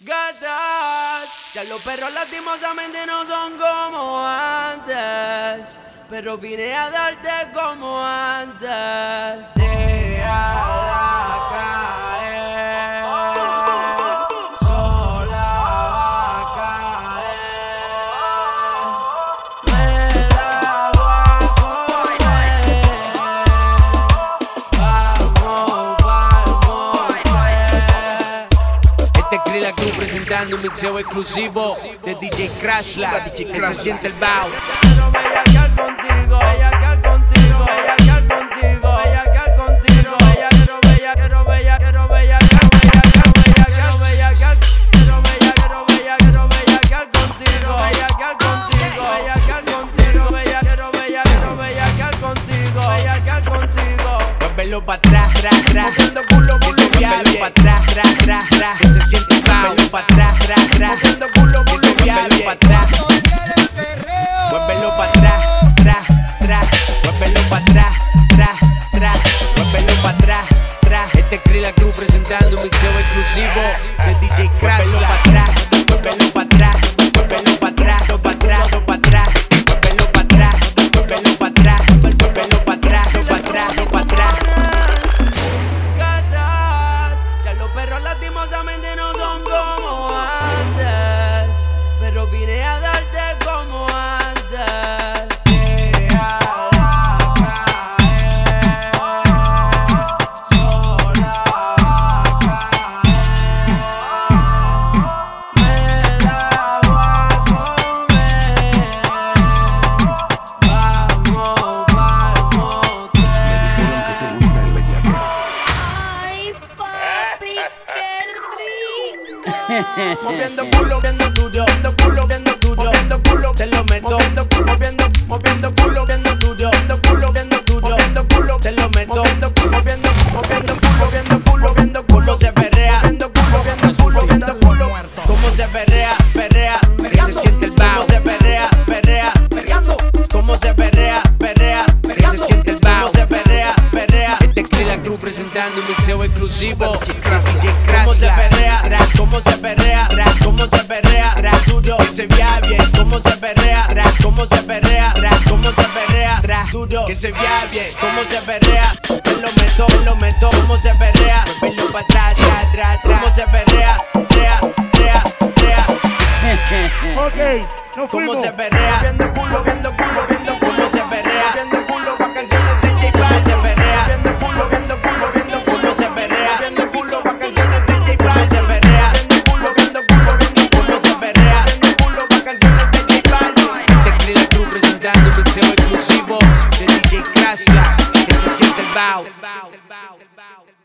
Gatas, ya los perros lastimosamente no son como antes, pero vine a darte como antes. Crew presentando un mixeo exclusivo de DJ Crashla. Se siente el bow. Muévelo pa' atrás, ra, ra. Moviendo culo, culo, pa' atrás, ra, ra, ra. Que se siente bow. Muévelo pa' atrás, ra, ra. Moviendo culo, culo, bien. pa' atrás. Muévelo pa' atrás, tra, tra. Muévelo pa' atrás, tra, tra. Muévelo pa' atrás, tra. Este es Krilla Crew presentando un mixeo exclusivo de DJ Crashla. Muévelo pa' atrás, muévelo pa' atrás. Atrás, pa' atrás, pa' atrás. Moviendo culo, viendo tuyo, moviendo culo, viendo tuyo, moviendo culo, te lo meto, moviendo, presentando un mixeo exclusivo. Cómo se perrea, cómo se perrea, cómo se perrea, tuyo, que se vea bien, cómo se perrea, cómo se perrea, cómo se perrea, tuyo, que se vea bien, cómo se perrea, me lo meto, me lo meto, cómo se perrea, pelo para atrás, atrás, atrás, cómo se perrea, rea, rea, rea, Ok, cómo fuimos. se perrea, exclusivo